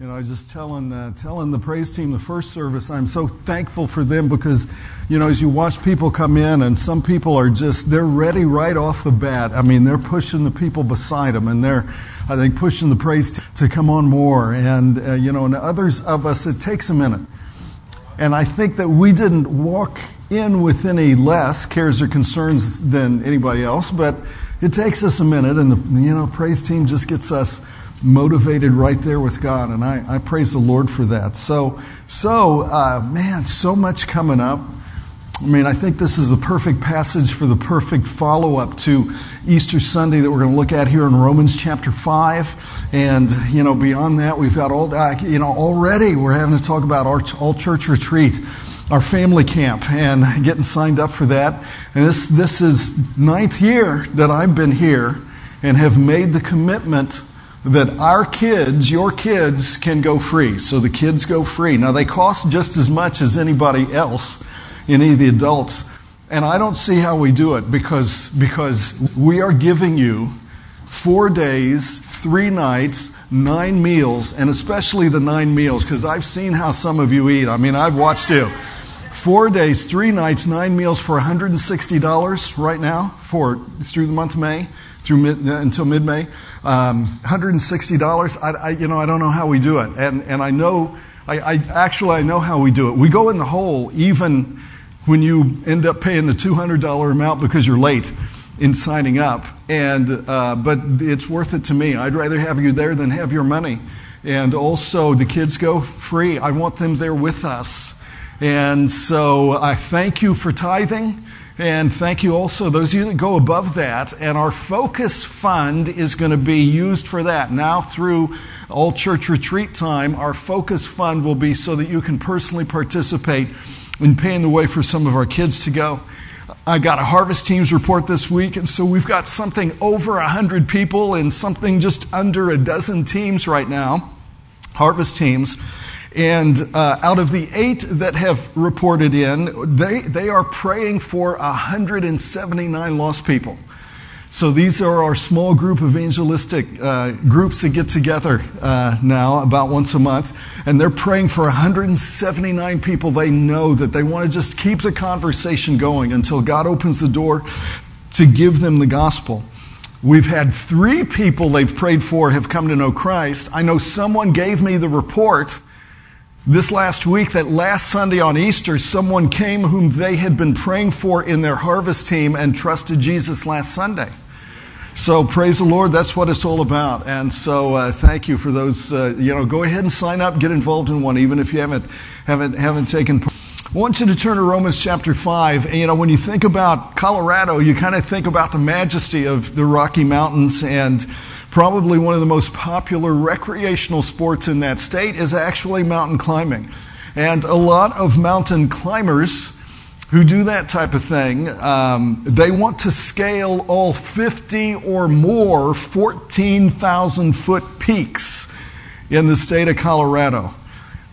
You know, I was just telling telling the praise team the first service, I'm so thankful for them because, you know, as you watch people come in, and some people are just they're ready right off the bat. I mean, they're pushing the people beside them, and they're, I think, pushing the praise team to come on more. And uh, you know, and others of us, it takes a minute. And I think that we didn't walk in with any less cares or concerns than anybody else, but it takes us a minute, and the you know praise team just gets us motivated right there with God, and I, I praise the Lord for that. So, so uh, man, so much coming up. I mean, I think this is the perfect passage for the perfect follow up to Easter Sunday that we're going to look at here in Romans chapter 5. And, you know, beyond that, we've got all, uh, you know, already we're having to talk about our all church retreat, our family camp, and getting signed up for that. And this, this is ninth year that I've been here and have made the commitment that our kids, your kids, can go free. So the kids go free. Now, they cost just as much as anybody else, any of the adults. And I don't see how we do it because, because we are giving you four days, three nights, nine meals, and especially the nine meals because I've seen how some of you eat. I mean, I've watched you. Four days, three nights, nine meals for $160 right now for through the month of May, through mid, uh, until mid May. Um, $160. I, I, you know, I don't know how we do it. And, and I know, I, I actually, I know how we do it. We go in the hole even when you end up paying the $200 amount because you're late in signing up. And, uh, but it's worth it to me. I'd rather have you there than have your money. And also, the kids go free. I want them there with us. And so I thank you for tithing. And thank you also, those of you that go above that. And our focus fund is going to be used for that. Now, through all church retreat time, our focus fund will be so that you can personally participate in paying the way for some of our kids to go. I got a harvest teams report this week, and so we've got something over 100 people and something just under a dozen teams right now, harvest teams. And uh, out of the eight that have reported in, they, they are praying for 179 lost people. So these are our small group evangelistic uh, groups that get together uh, now about once a month, and they're praying for 179 people they know that they want to just keep the conversation going until God opens the door to give them the gospel. We've had three people they've prayed for have come to know Christ. I know someone gave me the report this last week that last Sunday on Easter, someone came whom they had been praying for in their harvest team and trusted Jesus last Sunday. So praise the Lord, that's what it's all about. And so uh, thank you for those. Uh, you know, go ahead and sign up, get involved in one, even if you haven't haven't haven't taken. part. I want you to turn to Romans chapter five. And you know, when you think about Colorado, you kind of think about the majesty of the Rocky Mountains and probably one of the most popular recreational sports in that state is actually mountain climbing. And a lot of mountain climbers who do that type of thing, um, they want to scale all 50 or more 14,000 foot peaks in the state of Colorado.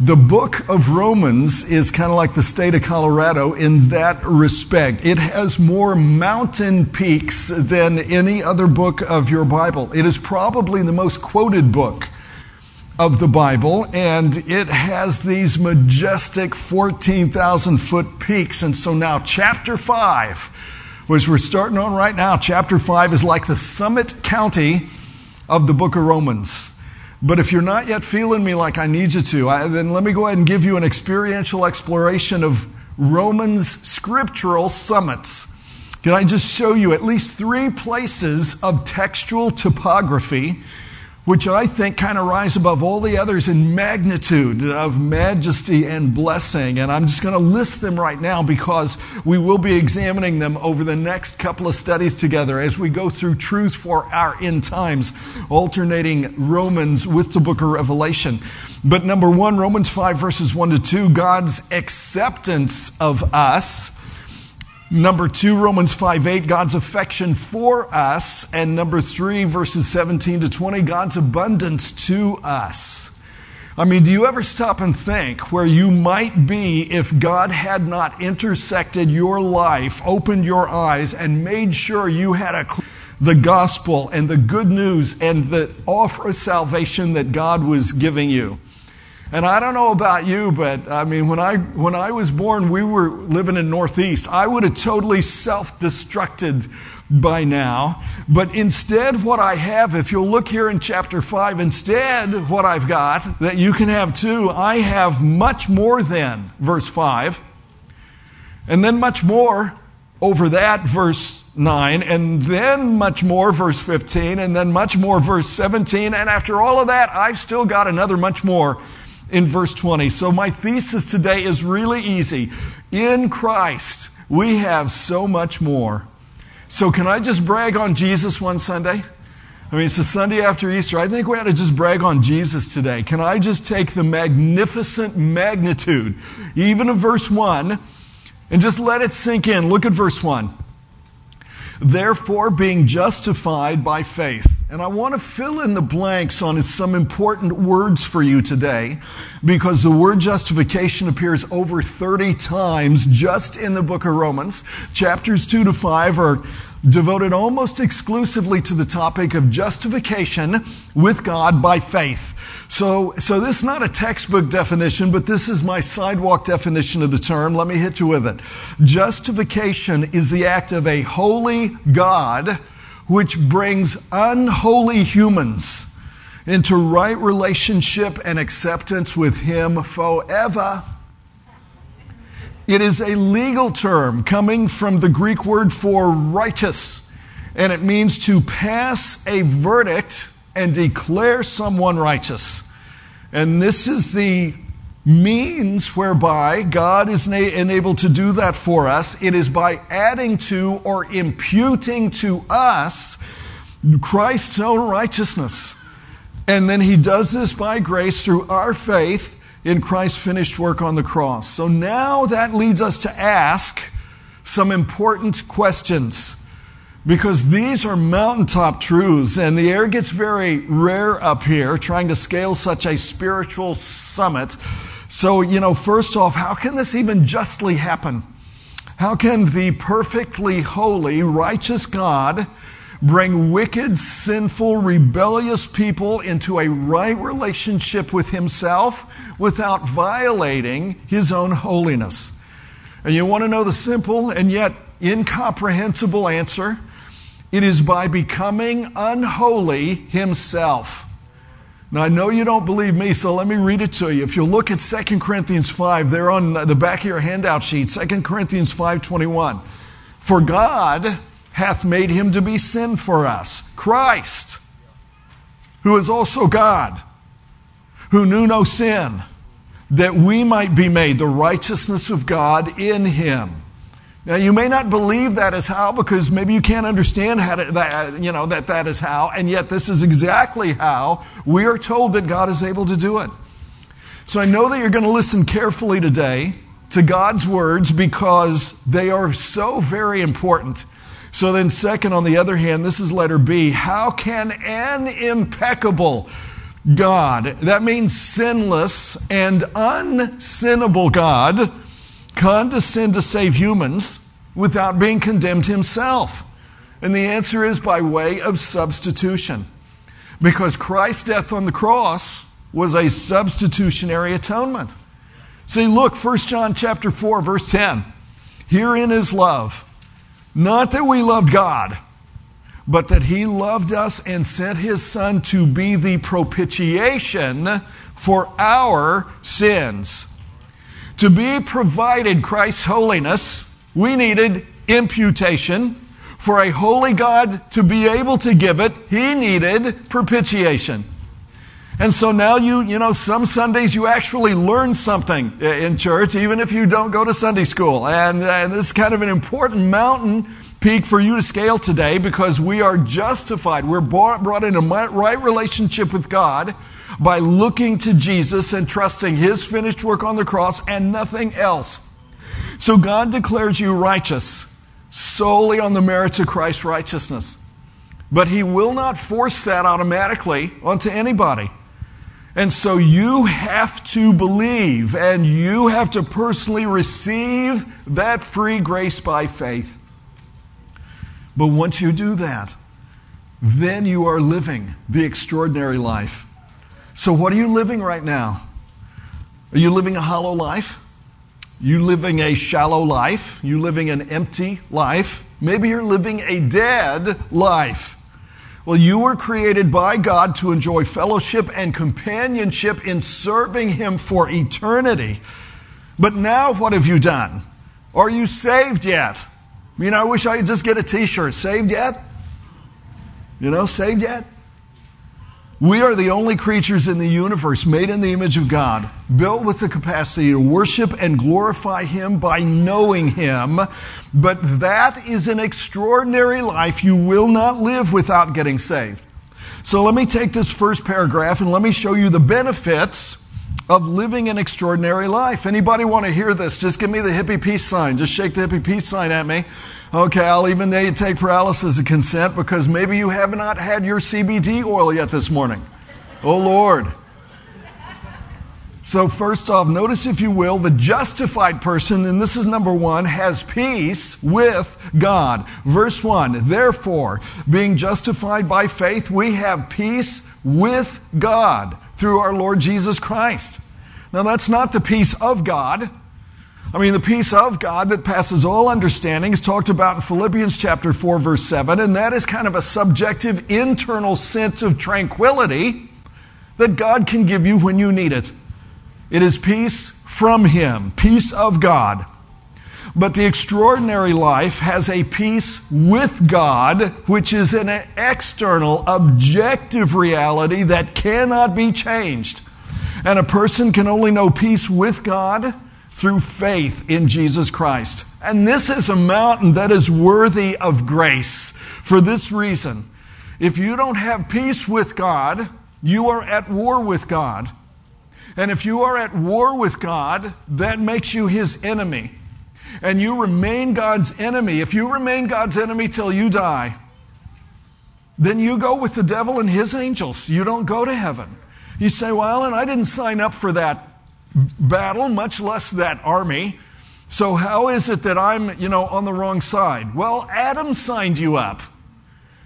The book of Romans is kind of like the state of Colorado in that respect. It has more mountain peaks than any other book of your Bible. It is probably the most quoted book of the Bible, and it has these majestic 14,000 foot peaks. And so now, chapter 5, which we're starting on right now, chapter 5 is like the summit county of the book of Romans. But if you're not yet feeling me like I need you to, I, then let me go ahead and give you an experiential exploration of Romans scriptural summits. Can I just show you at least three places of textual topography which I think kind of rise above all the others in magnitude of majesty and blessing. And I'm just going to list them right now because we will be examining them over the next couple of studies together as we go through truth for our end times, alternating Romans with the book of Revelation. But number one, Romans 5 verses 1 to 2, God's acceptance of us. Number two, Romans 5 8, God's affection for us. And number three, verses 17 to 20, God's abundance to us. I mean, do you ever stop and think where you might be if God had not intersected your life, opened your eyes, and made sure you had a the gospel and the good news and the offer of salvation that God was giving you. And I don't know about you, but I mean, when I, when I was born, we were living in Northeast. I would have totally self-destructed by now. But instead, what I have, if you'll look here in chapter 5, instead, what I've got that you can have too, I have much more than, verse 5. And then much more over that, verse 9. And then much more, verse 15. And then much more, verse 17. And after all of that, I've still got another much more in verse 20. So my thesis today is really easy. In Christ, we have so much more so, can I just brag on Jesus one Sunday? I mean, it's the Sunday after Easter. I think we ought to just brag on Jesus today. Can I just take the magnificent magnitude, even of verse 1, and just let it sink in? Look at verse 1. Therefore, being justified by faith. And I want to fill in the blanks on some important words for you today because the word justification appears over 30 times just in the book of Romans. Chapters 2 to 5 are devoted almost exclusively to the topic of justification with God by faith. So, so this is not a textbook definition, but this is my sidewalk definition of the term. Let me hit you with it. Justification is the act of a holy God which brings unholy humans into right relationship and acceptance with Him forever. It is a legal term coming from the Greek word for righteous, and it means to pass a verdict and declare someone righteous. And this is the means whereby God is enabled to do that for us. It is by adding to or imputing to us Christ's own righteousness. And then he does this by grace through our faith in Christ's finished work on the cross. So now that leads us to ask some important questions. Because these are mountaintop truths, and the air gets very rare up here trying to scale such a spiritual summit. So, you know, first off, how can this even justly happen? How can the perfectly holy, righteous God bring wicked, sinful, rebellious people into a right relationship with Himself without violating His own holiness? And you want to know the simple and yet incomprehensible answer? It is by becoming unholy Himself. Now, I know you don't believe me, so let me read it to you. If you look at 2 Corinthians 5, there on the back of your handout sheet, 2 Corinthians 5.21. For God hath made him to be sin for us, Christ, who is also God, who knew no sin, that we might be made the righteousness of God in him. Now you may not believe that is how because maybe you can't understand how to, that, you know, that that is how, and yet this is exactly how we are told that God is able to do it. So I know that you're going to listen carefully today to God's words because they are so very important. So then second, on the other hand, this is letter B. How can an impeccable God, that means sinless and unsinnable God, condescend to save humans without being condemned himself? And the answer is by way of substitution. Because Christ's death on the cross was a substitutionary atonement. See, look, 1 John chapter 4, verse 10. Herein is love. Not that we loved God, but that he loved us and sent his son to be the propitiation for our sins. To be provided Christ's holiness, we needed imputation. For a holy God to be able to give it, he needed propitiation. And so now you, you know, some Sundays you actually learn something in church, even if you don't go to Sunday school. And, and this is kind of an important mountain peak for you to scale today because we are justified. We're brought in a right relationship with God by looking to Jesus and trusting His finished work on the cross and nothing else. So God declares you righteous solely on the merits of Christ's righteousness. But He will not force that automatically onto anybody. And so you have to believe and you have to personally receive that free grace by faith. But once you do that, then you are living the extraordinary life. So, what are you living right now? Are you living a hollow life? You living a shallow life? You living an empty life? Maybe you're living a dead life. Well, you were created by God to enjoy fellowship and companionship in serving Him for eternity. But now what have you done? Are you saved yet? I mean, I wish I could just get a t shirt. Saved yet? You know, saved yet? We are the only creatures in the universe made in the image of God, built with the capacity to worship and glorify Him by knowing Him. But that is an extraordinary life you will not live without getting saved. So let me take this first paragraph and let me show you the benefits of living an extraordinary life. Anybody want to hear this? Just give me the hippie peace sign. Just shake the hippie peace sign at me. Okay, I'll even take paralysis of consent because maybe you have not had your CBD oil yet this morning. Oh Lord. So, first off, notice if you will, the justified person, and this is number one, has peace with God. Verse one, therefore, being justified by faith, we have peace with God through our Lord Jesus Christ. Now, that's not the peace of God. I mean, the peace of God that passes all understanding is talked about in Philippians chapter 4 verse 7, and that is kind of a subjective internal sense of tranquility that God can give you when you need it. It is peace from Him, peace of God. But the extraordinary life has a peace with God, which is an external, objective reality that cannot be changed. And a person can only know peace with God through faith in Jesus Christ. And this is a mountain that is worthy of grace for this reason. If you don't have peace with God, you are at war with God. And if you are at war with God, that makes you his enemy. And you remain God's enemy. If you remain God's enemy till you die, then you go with the devil and his angels. You don't go to heaven. You say, Well, Alan, I didn't sign up for that battle, much less that army. So how is it that I'm, you know, on the wrong side? Well, Adam signed you up.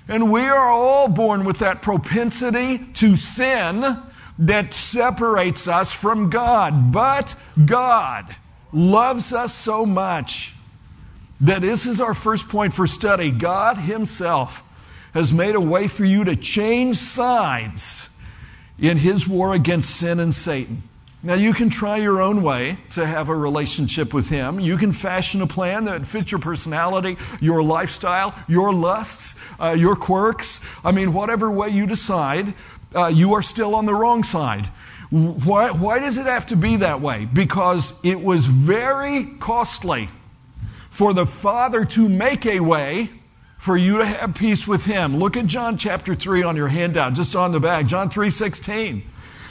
And we are all born with that propensity to sin that separates us from God. But God loves us so much that this is our first point for study. God Himself has made a way for you to change sides in His war against sin and Satan. Now, you can try your own way to have a relationship with Him. You can fashion a plan that fits your personality, your lifestyle, your lusts, uh, your quirks. I mean, whatever way you decide, uh, you are still on the wrong side. Why, why does it have to be that way? Because it was very costly for the Father to make a way for you to have peace with Him. Look at John chapter 3 on your handout, just on the back. John 3 16.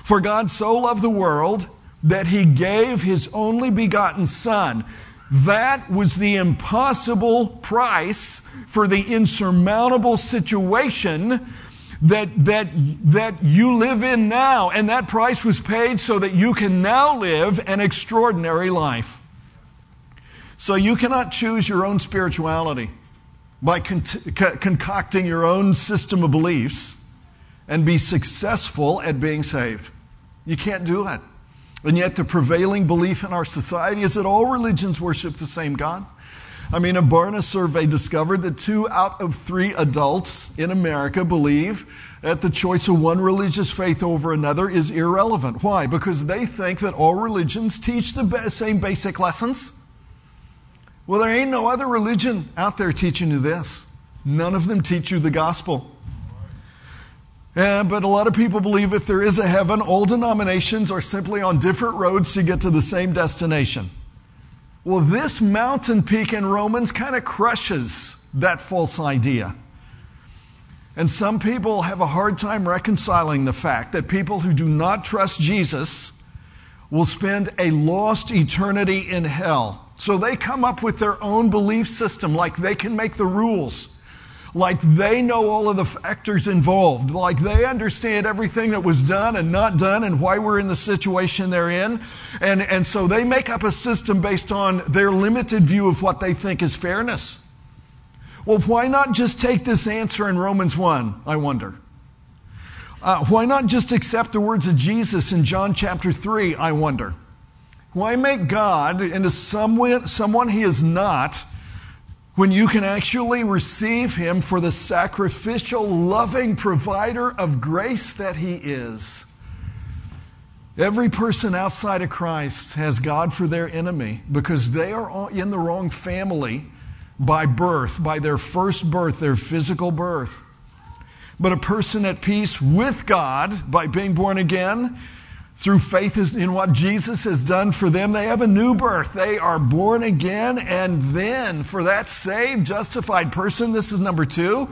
For God so loved the world that he gave his only begotten Son. That was the impossible price for the insurmountable situation that, that, that you live in now. And that price was paid so that you can now live an extraordinary life. So you cannot choose your own spirituality by con- concocting your own system of beliefs and be successful at being saved. You can't do it. And yet, the prevailing belief in our society is that all religions worship the same God. I mean, a Barna survey discovered that two out of three adults in America believe that the choice of one religious faith over another is irrelevant. Why? Because they think that all religions teach the same basic lessons. Well, there ain't no other religion out there teaching you this. None of them teach you the gospel. Yeah, but a lot of people believe if there is a heaven, all denominations are simply on different roads to get to the same destination. Well, this mountain peak in Romans kind of crushes that false idea. And some people have a hard time reconciling the fact that people who do not trust Jesus will spend a lost eternity in hell. So they come up with their own belief system, like they can make the rules like they know all of the factors involved, like they understand everything that was done and not done and why we're in the situation they're in. And, and so they make up a system based on their limited view of what they think is fairness. Well, why not just take this answer in Romans 1, I wonder? Uh, why not just accept the words of Jesus in John chapter 3, I wonder? Why make God into someone, someone he is not when you can actually receive him for the sacrificial, loving provider of grace that he is? Every person outside of Christ has God for their enemy because they are in the wrong family by birth, by their first birth, their physical birth. But a person at peace with God by being born again through faith in what Jesus has done for them, they have a new birth. They are born again. And then for that saved, justified person, this is number two,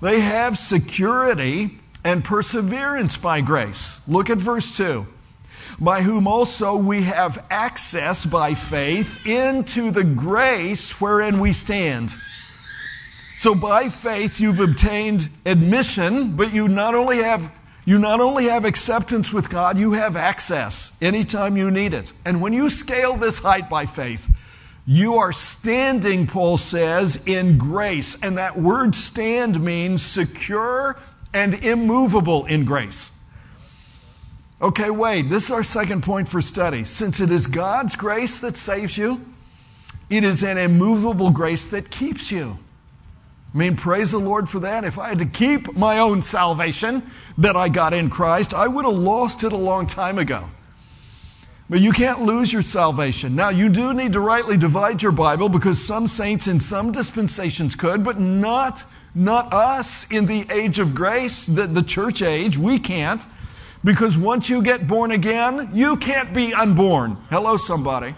they have security and perseverance by grace. Look at verse 2 by whom also we have access by faith into the grace wherein we stand. So by faith you've obtained admission, but you not only have you not only have acceptance with God, you have access anytime you need it. And when you scale this height by faith, you are standing, Paul says, in grace. And that word stand means secure and immovable in grace. Okay, wait, this is our second point for study. Since it is God's grace that saves you, it is an immovable grace that keeps you. I mean, praise the Lord for that. If I had to keep my own salvation that I got in Christ, I would have lost it a long time ago. But you can't lose your salvation. Now, you do need to rightly divide your Bible because some saints in some dispensations could, but not, not us in the age of grace, the, the church age. We can't. Because once you get born again, you can't be unborn. Hello, somebody.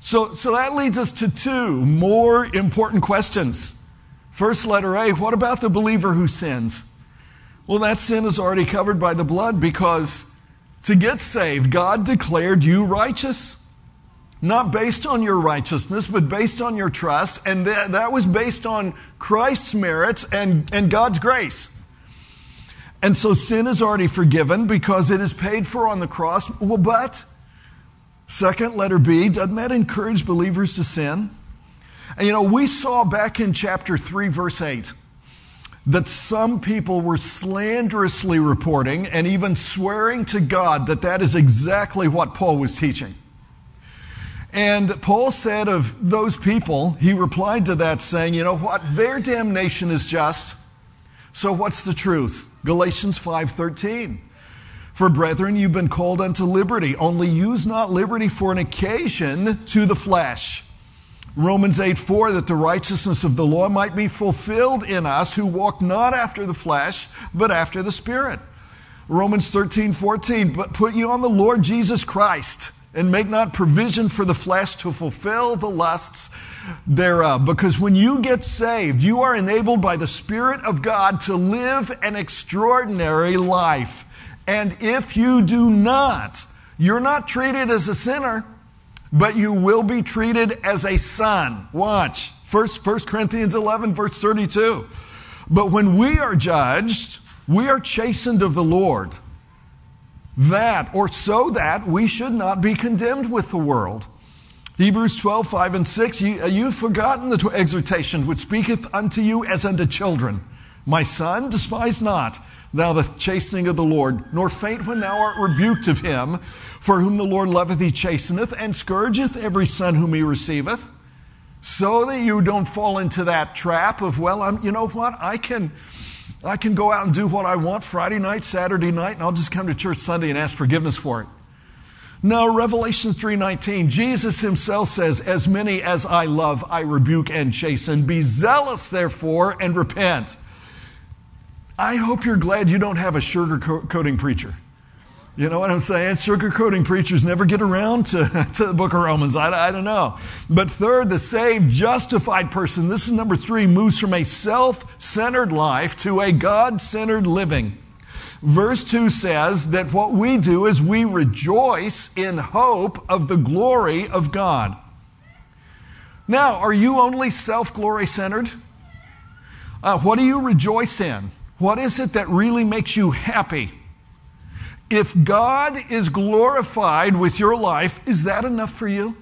So, so that leads us to two more important questions. First, letter A what about the believer who sins? Well, that sin is already covered by the blood because to get saved, God declared you righteous. Not based on your righteousness, but based on your trust. And that, that was based on Christ's merits and, and God's grace. And so sin is already forgiven because it is paid for on the cross. Well, but, second, letter B, doesn't that encourage believers to sin? And you know, we saw back in chapter 3, verse 8, that some people were slanderously reporting and even swearing to God that that is exactly what Paul was teaching. And Paul said of those people, he replied to that saying, you know what, their damnation is just. So what's the truth? Galatians 5:13. For brethren, you've been called unto liberty, only use not liberty for an occasion to the flesh. Romans 8 4, that the righteousness of the law might be fulfilled in us who walk not after the flesh, but after the Spirit. Romans 13 14, but put you on the Lord Jesus Christ, and make not provision for the flesh to fulfill the lusts thereof. Because when you get saved, you are enabled by the Spirit of God to live an extraordinary life. And if you do not, you're not treated as a sinner, but you will be treated as a son. Watch. First, 1 Corinthians 11, verse 32. But when we are judged, we are chastened of the Lord. That, or so that we should not be condemned with the world. Hebrews 12, 5 and 6, you, uh, you've forgotten the exhortation which speaketh unto you as unto children. My son, despise not thou the chastening of the Lord, nor faint when thou art rebuked of him, for whom the Lord loveth he chasteneth, and scourgeth every son whom he receiveth, so that you don't fall into that trap of, well, I'm, you know what, I can, I can go out and do what I want Friday night, Saturday night, and I'll just come to church Sunday and ask forgiveness for it. No, Revelation 3:19, Jesus himself says, "As many as I love, I rebuke and chasten. Be zealous therefore and repent." I hope you're glad you don't have a sugar-coating preacher. You know what I'm saying? Sugar-coating preachers never get around to, to the book of Romans. I, I don't know. But third, the saved, justified person, this is number three, moves from a self-centered life to a God-centered living. Verse 2 says that what we do is we rejoice in hope of the glory of God. Now, are you only self glory centered? Uh, what do you rejoice in? What is it that really makes you happy? If God is glorified with your life, is that enough for you?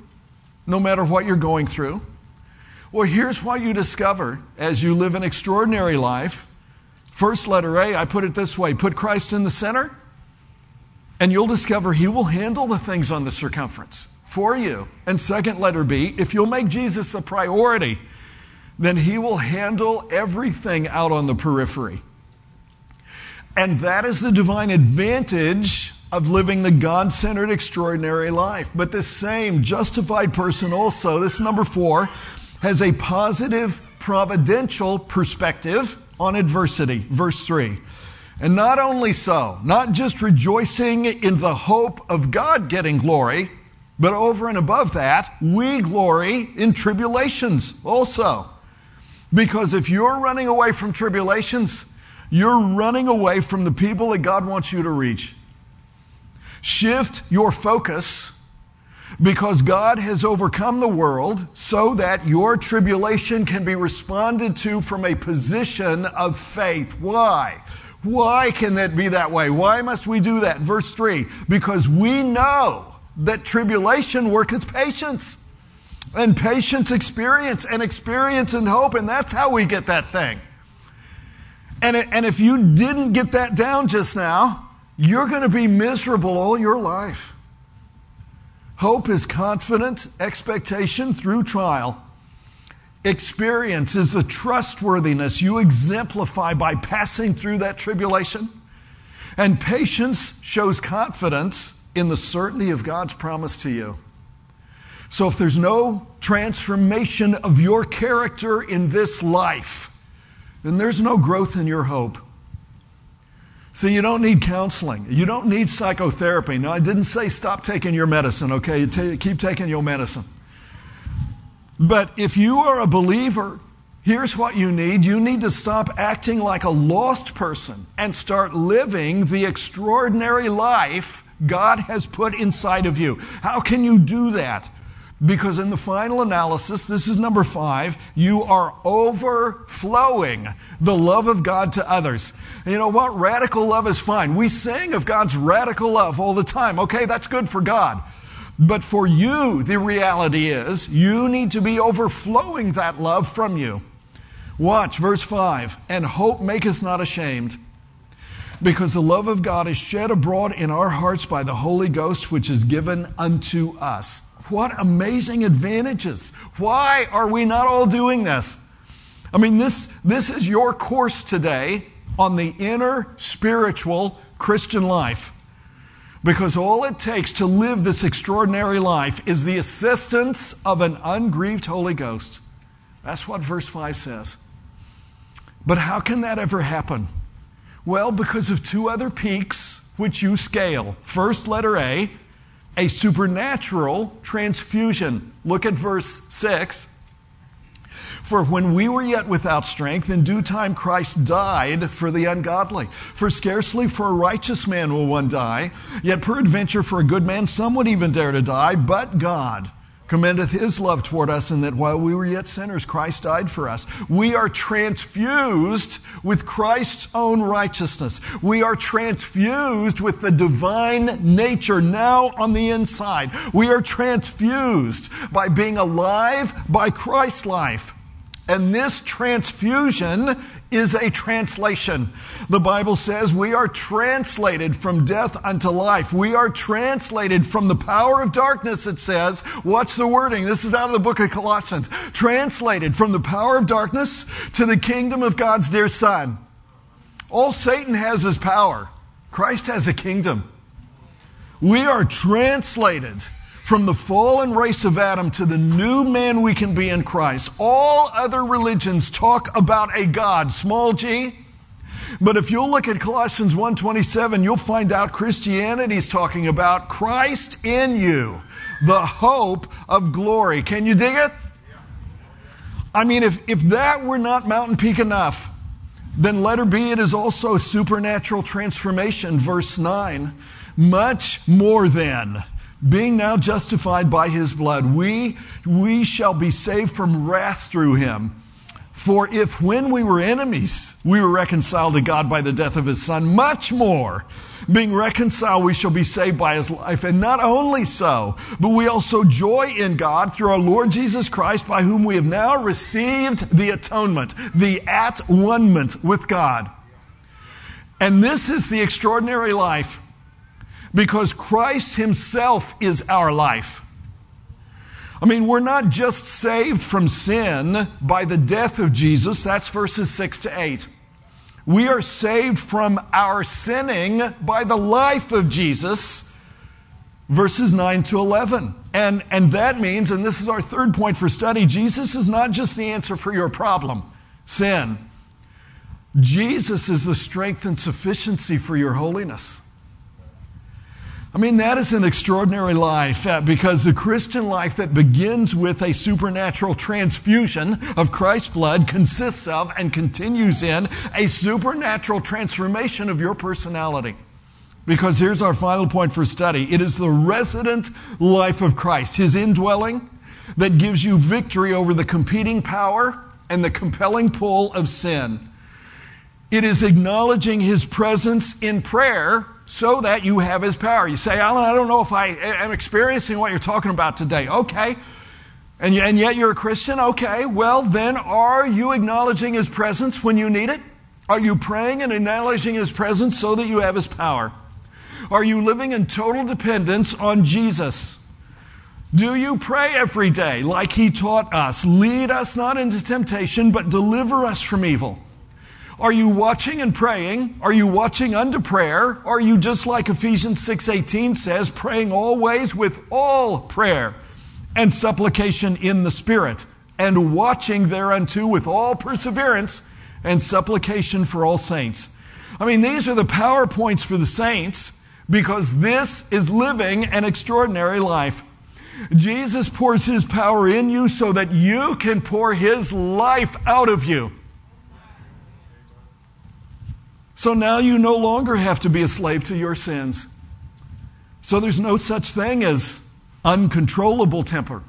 No matter what you're going through? Well, here's what you discover as you live an extraordinary life. First letter A, I put it this way put Christ in the center, and you'll discover He will handle the things on the circumference for you. And second letter B, if you'll make Jesus a priority, then He will handle everything out on the periphery. And that is the divine advantage of living the God centered, extraordinary life. But this same justified person also, this number four, has a positive providential perspective on adversity. Verse 3. And not only so, not just rejoicing in the hope of God getting glory, but over and above that, we glory in tribulations also. Because if you're running away from tribulations, you're running away from the people that God wants you to reach. Shift your focus because God has overcome the world so that your tribulation can be responded to from a position of faith. Why? Why can that be that way? Why must we do that? Verse 3 Because we know that tribulation worketh patience, and patience experience, and experience and hope, and that's how we get that thing. And, and if you didn't get that down just now, you're going to be miserable all your life. Hope is confident expectation through trial. Experience is the trustworthiness you exemplify by passing through that tribulation. And patience shows confidence in the certainty of God's promise to you. So if there's no transformation of your character in this life, then there's no growth in your hope. So you don't need counseling. You don't need psychotherapy. Now, I didn't say stop taking your medicine, okay? You t- keep taking your medicine. But if you are a believer, here's what you need. You need to stop acting like a lost person and start living the extraordinary life God has put inside of you. How can you do that? Because in the final analysis, this is number five, you are overflowing the love of God to others. You know what? Radical love is fine. We sing of God's radical love all the time. Okay, that's good for God. But for you, the reality is you need to be overflowing that love from you. Watch verse 5 and hope maketh not ashamed because the love of God is shed abroad in our hearts by the Holy Ghost, which is given unto us. What amazing advantages. Why are we not all doing this? I mean, this, this is your course today on the inner spiritual Christian life. Because all it takes to live this extraordinary life is the assistance of an ungrieved Holy Ghost. That's what verse 5 says. But how can that ever happen? Well, because of two other peaks which you scale. First, letter A, a supernatural transfusion. Look at verse 6. For when we were yet without strength, in due time Christ died for the ungodly. For scarcely for a righteous man will one die, yet peradventure for a good man some would even dare to die, but God commendeth his love toward us in that while we were yet sinners, Christ died for us. We are transfused with Christ's own righteousness. We are transfused with the divine nature now on the inside. We are transfused by being alive by Christ's life. And this transfusion is a translation. The Bible says we are translated from death unto life. We are translated from the power of darkness, it says. Watch the wording. This is out of the book of Colossians. Translated from the power of darkness to the kingdom of God's dear Son. All Satan has is power. Christ has a kingdom. We are translated from the fallen race of Adam to the new man we can be in Christ. All other religions talk about a God, small g. But if you'll look at Colossians 1:27, you'll find out Christianity is talking about Christ in you, the hope of glory. Can you dig it? I mean, if, if that were not mountain peak enough, then letter B, it is also supernatural transformation, verse 9. Much more than being now justified by his blood, we, we shall be saved from wrath through him. For if when we were enemies, we were reconciled to God by the death of his son, much more, being reconciled, we shall be saved by his life. And not only so, but we also joy in God through our Lord Jesus Christ, by whom we have now received the atonement, the at one-ment with God. And this is the extraordinary life because Christ himself is our life. I mean, we're not just saved from sin by the death of Jesus. That's verses 6 to 8. We are saved from our sinning by the life of Jesus, verses 9 to 11. And, and that means, and this is our third point for study, Jesus is not just the answer for your problem, sin. Jesus is the strength and sufficiency for your holiness. I mean, that is an extraordinary life uh, because the Christian life that begins with a supernatural transfusion of Christ's blood consists of and continues in a supernatural transformation of your personality. Because here's our final point for study it is the resident life of Christ, his indwelling, that gives you victory over the competing power and the compelling pull of sin. It is acknowledging his presence in prayer so that you have his power. You say, Alan, I don't know if I am experiencing what you're talking about today. Okay. And, and yet you're a Christian? Okay. Well, then are you acknowledging his presence when you need it? Are you praying and acknowledging his presence so that you have his power? Are you living in total dependence on Jesus? Do you pray every day like he taught us? Lead us not into temptation, but deliver us from evil. Are you watching and praying? Are you watching unto prayer? Are you just like Ephesians 6:18 says, praying always with all prayer and supplication in the Spirit, and watching thereunto with all perseverance and supplication for all saints? I mean, these are the power points for the saints because this is living an extraordinary life. Jesus pours his power in you so that you can pour his life out of you. So now you no longer have to be a slave to your sins. So there's no such thing as uncontrollable temper.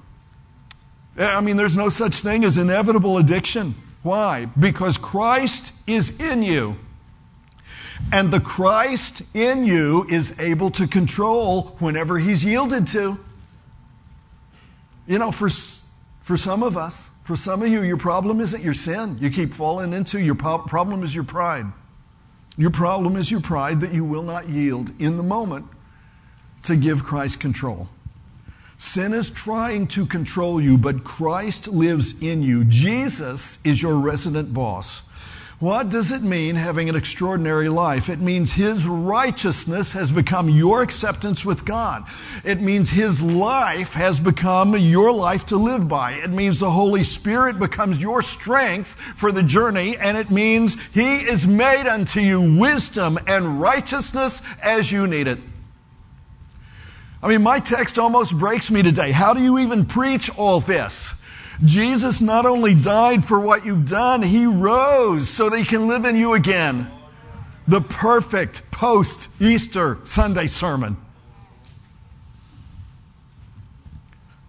Eh, I mean, there's no such thing as inevitable addiction. Why? Because Christ is in you. And the Christ in you is able to control whenever he's yielded to. You know, for, for some of us, for some of you, your problem isn't your sin you keep falling into, your problem is your pride. Your problem is your pride that you will not yield in the moment to give Christ control. Sin is trying to control you, but Christ lives in you. Jesus is your resident boss. What does it mean having an extraordinary life? It means His righteousness has become your acceptance with God. It means His life has become your life to live by. It means the Holy Spirit becomes your strength for the journey, and it means He is made unto you wisdom and righteousness as you need it. I mean, my text almost breaks me today. How do you even preach all this? Jesus not only died for what you've done, He rose so that He can live in you again. The perfect post Easter Sunday sermon.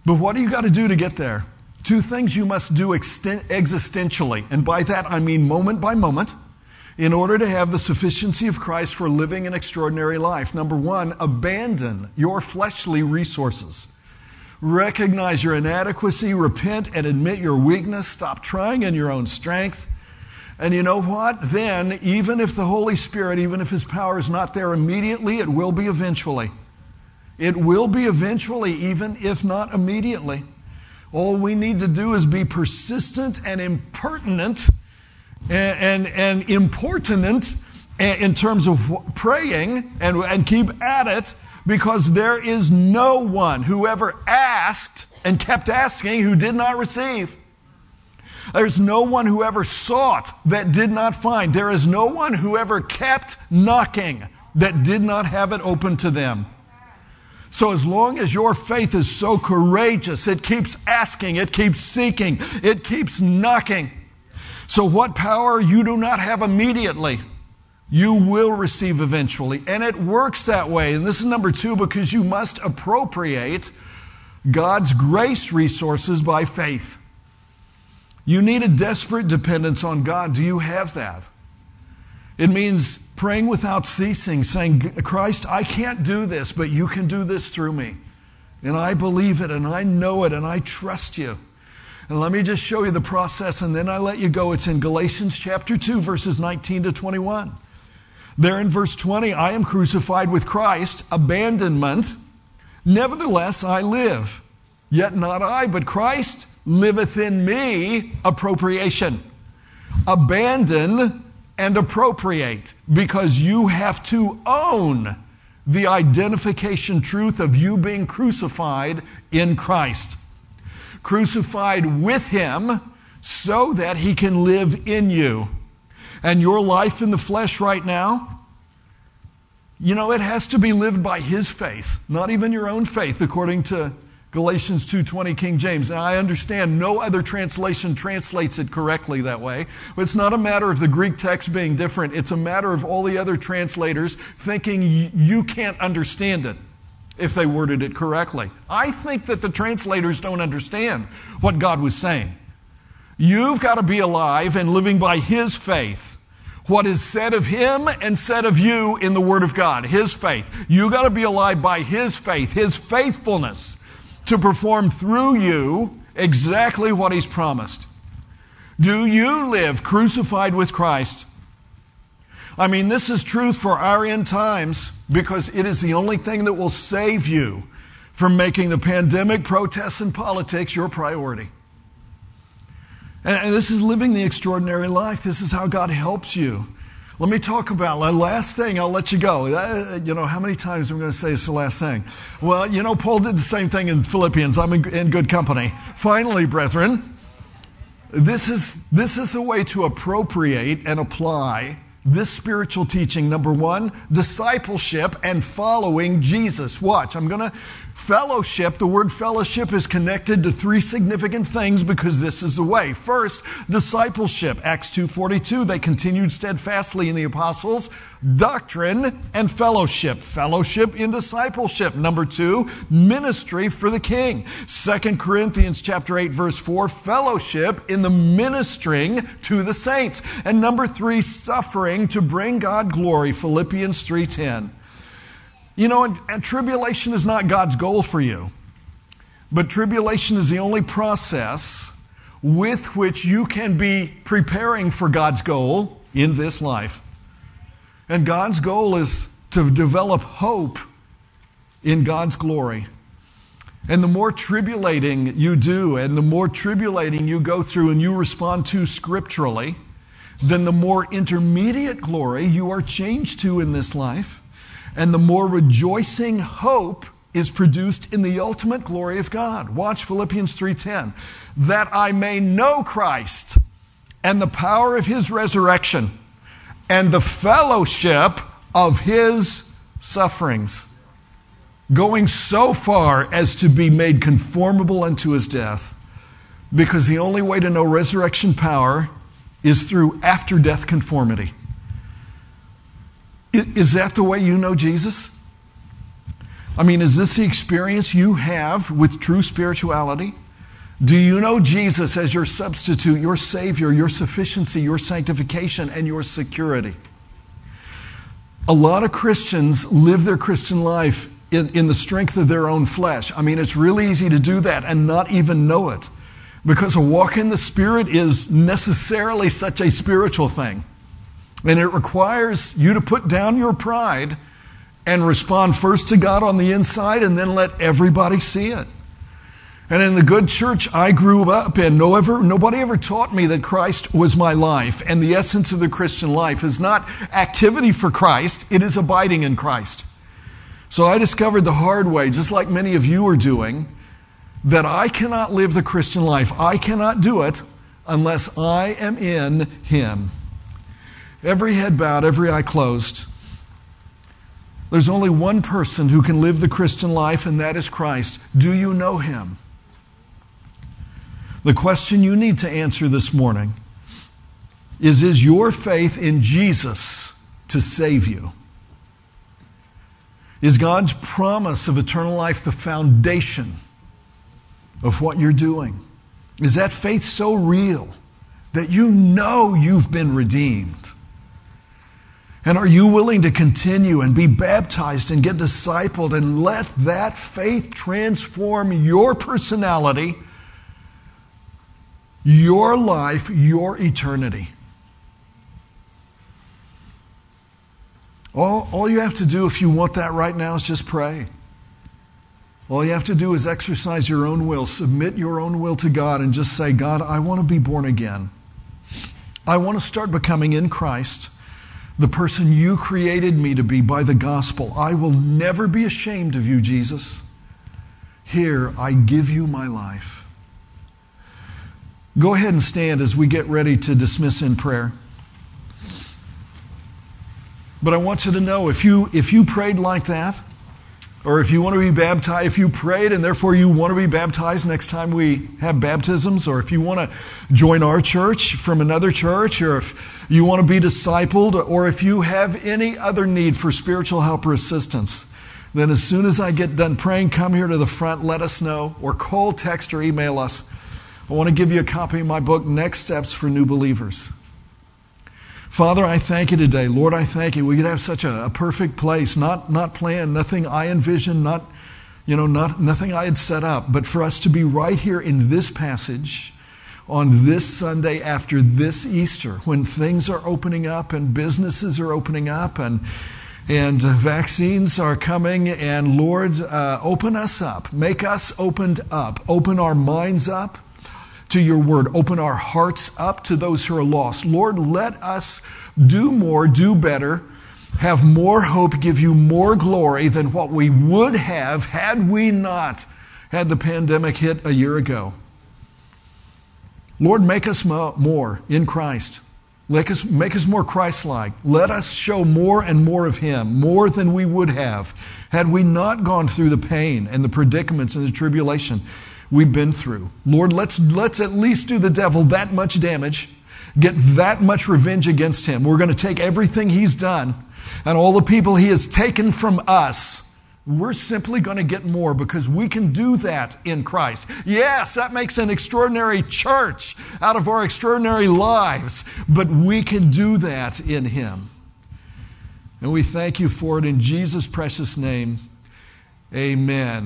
But what do you got to do to get there? Two things you must do existentially, and by that I mean moment by moment, in order to have the sufficiency of Christ for living an extraordinary life. Number one, abandon your fleshly resources. Recognize your inadequacy, repent and admit your weakness, stop trying in your own strength. And you know what? Then, even if the Holy Spirit, even if His power is not there immediately, it will be eventually. It will be eventually, even if not immediately. All we need to do is be persistent and impertinent and, and, and importunate in terms of praying and, and keep at it because there is no one who ever asked and kept asking who did not receive. There's no one who ever sought that did not find. There is no one who ever kept knocking that did not have it open to them. So as long as your faith is so courageous, it keeps asking, it keeps seeking, it keeps knocking. So what power you do not have immediately, you will receive eventually. And it works that way. And this is number two because you must appropriate God's grace resources by faith. You need a desperate dependence on God. Do you have that? It means praying without ceasing, saying, Christ, I can't do this, but you can do this through me. And I believe it, and I know it, and I trust you. And let me just show you the process, and then I let you go. It's in Galatians chapter 2, verses 19 to 21. There in verse 20, I am crucified with Christ, abandonment. Nevertheless, I live. Yet not I, but Christ liveth in me, appropriation. Abandon and appropriate because you have to own the identification truth of you being crucified in Christ. Crucified with Him so that He can live in you. And your life in the flesh right now, you know, it has to be lived by His faith, not even your own faith, according to Galatians 2:20 King James. And I understand no other translation translates it correctly that way. But it's not a matter of the Greek text being different. It's a matter of all the other translators thinking you can't understand it if they worded it correctly. I think that the translators don't understand what God was saying. You've got to be alive and living by His faith. What is said of Him and said of you in the Word of God, His faith. You got to be alive by His faith, His faithfulness to perform through you exactly what He's promised. Do you live crucified with Christ? I mean, this is truth for our end times because it is the only thing that will save you from making the pandemic, protests, and politics your priority. And this is living the extraordinary life. This is how God helps you. Let me talk about the last thing. I'll let you go. Uh, you know, how many times am I going to say it's the last thing? Well, you know, Paul did the same thing in Philippians. I'm in, in good company. Finally, brethren, this is, this is a way to appropriate and apply this spiritual teaching. Number one, discipleship and following Jesus. Watch, I'm going to Fellowship, the word fellowship is connected to three significant things because this is the way. First, discipleship. Acts 2.42, they continued steadfastly in the apostles' doctrine and fellowship. Fellowship in discipleship. Number two, ministry for the king. Second Corinthians chapter 8 verse 4, fellowship in the ministering to the saints. And number three, suffering to bring God glory. Philippians 3.10. You know, and, and tribulation is not God's goal for you, but tribulation is the only process with which you can be preparing for God's goal in this life. And God's goal is to develop hope in God's glory. And the more tribulating you do, and the more tribulating you go through and you respond to scripturally, then the more intermediate glory you are changed to in this life and the more rejoicing hope is produced in the ultimate glory of God. Watch Philippians 3:10. That I may know Christ and the power of his resurrection and the fellowship of his sufferings, going so far as to be made conformable unto his death. Because the only way to know resurrection power is through after death conformity. Is that the way you know Jesus? I mean, is this the experience you have with true spirituality? Do you know Jesus as your substitute, your Savior, your sufficiency, your sanctification, and your security? A lot of Christians live their Christian life in, in, the strength of their own flesh. I mean, it's really easy to do that and not even know it because a walk in the Spirit is necessarily such a spiritual thing. And it requires you to put down your pride and respond first to God on the inside and then let everybody see it. And in the good church I grew up in, no ever, nobody ever taught me that Christ was my life. And the essence of the Christian life is not activity for Christ, it is abiding in Christ. So I discovered the hard way, just like many of you are doing, that I cannot live the Christian life. I cannot do it unless I am in Him every head bowed, every eye closed. There's only one person who can live the Christian life, and that is Christ. Do you know him? The question you need to answer this morning is Is your faith in Jesus to save you? Is God's promise of eternal life the foundation of what you're doing? Is that faith so real that you know you've been redeemed? And are you willing to continue and be baptized and get discipled and let that faith transform your personality, your life, your eternity? All, all you have to do if you want that right now is just pray. All you have to do is exercise your own will, submit your own will to God, and just say, God, I want to be born again. I want to start becoming in Christ the person you created me to be by the gospel. I will never be ashamed of you, Jesus. Here, I give you my life. Go ahead and stand as we get ready to dismiss in prayer. But I want you to know if you, if you prayed like that, or if you want to be baptized, if you prayed and therefore you want to be baptized next time we have baptisms, or if you want to join our church from another church, or if you want to be discipled, or if you have any other need for spiritual help or assistance, then as soon as I get done praying, come here to the front, let us know, or call, text, or email us. I want to give you a copy of my book, Next Steps for New Believers. Father, I thank you today. Lord, I thank you. We could have such a, a perfect place, not, not planned, nothing I envisioned, not, you know, not, nothing I had set up, but for us to be right here in this passage on this Sunday after this Easter when things are opening up and businesses are opening up and and vaccines are coming and Lord, uh, open us up, make us opened up, open our minds up, to your word. Open our hearts up to those who are lost. Lord, let us do more, do better, have more hope, give you more glory than what we would have had we not had the pandemic hit a year ago. Lord, make us more in Christ. Make us, make us more Christ like. Let us show more and more of Him, more than we would have had we not gone through the pain and the predicaments and the tribulation we've been through. Lord, let's, let's at least do the devil that much damage, get that much revenge against him. We're going to take everything he's done and all the people he has taken from us. We're simply going to get more because we can do that in Christ. Yes, that makes an extraordinary church out of our extraordinary lives, but we can do that in Him. And we thank you for it in Jesus' precious name. Amen.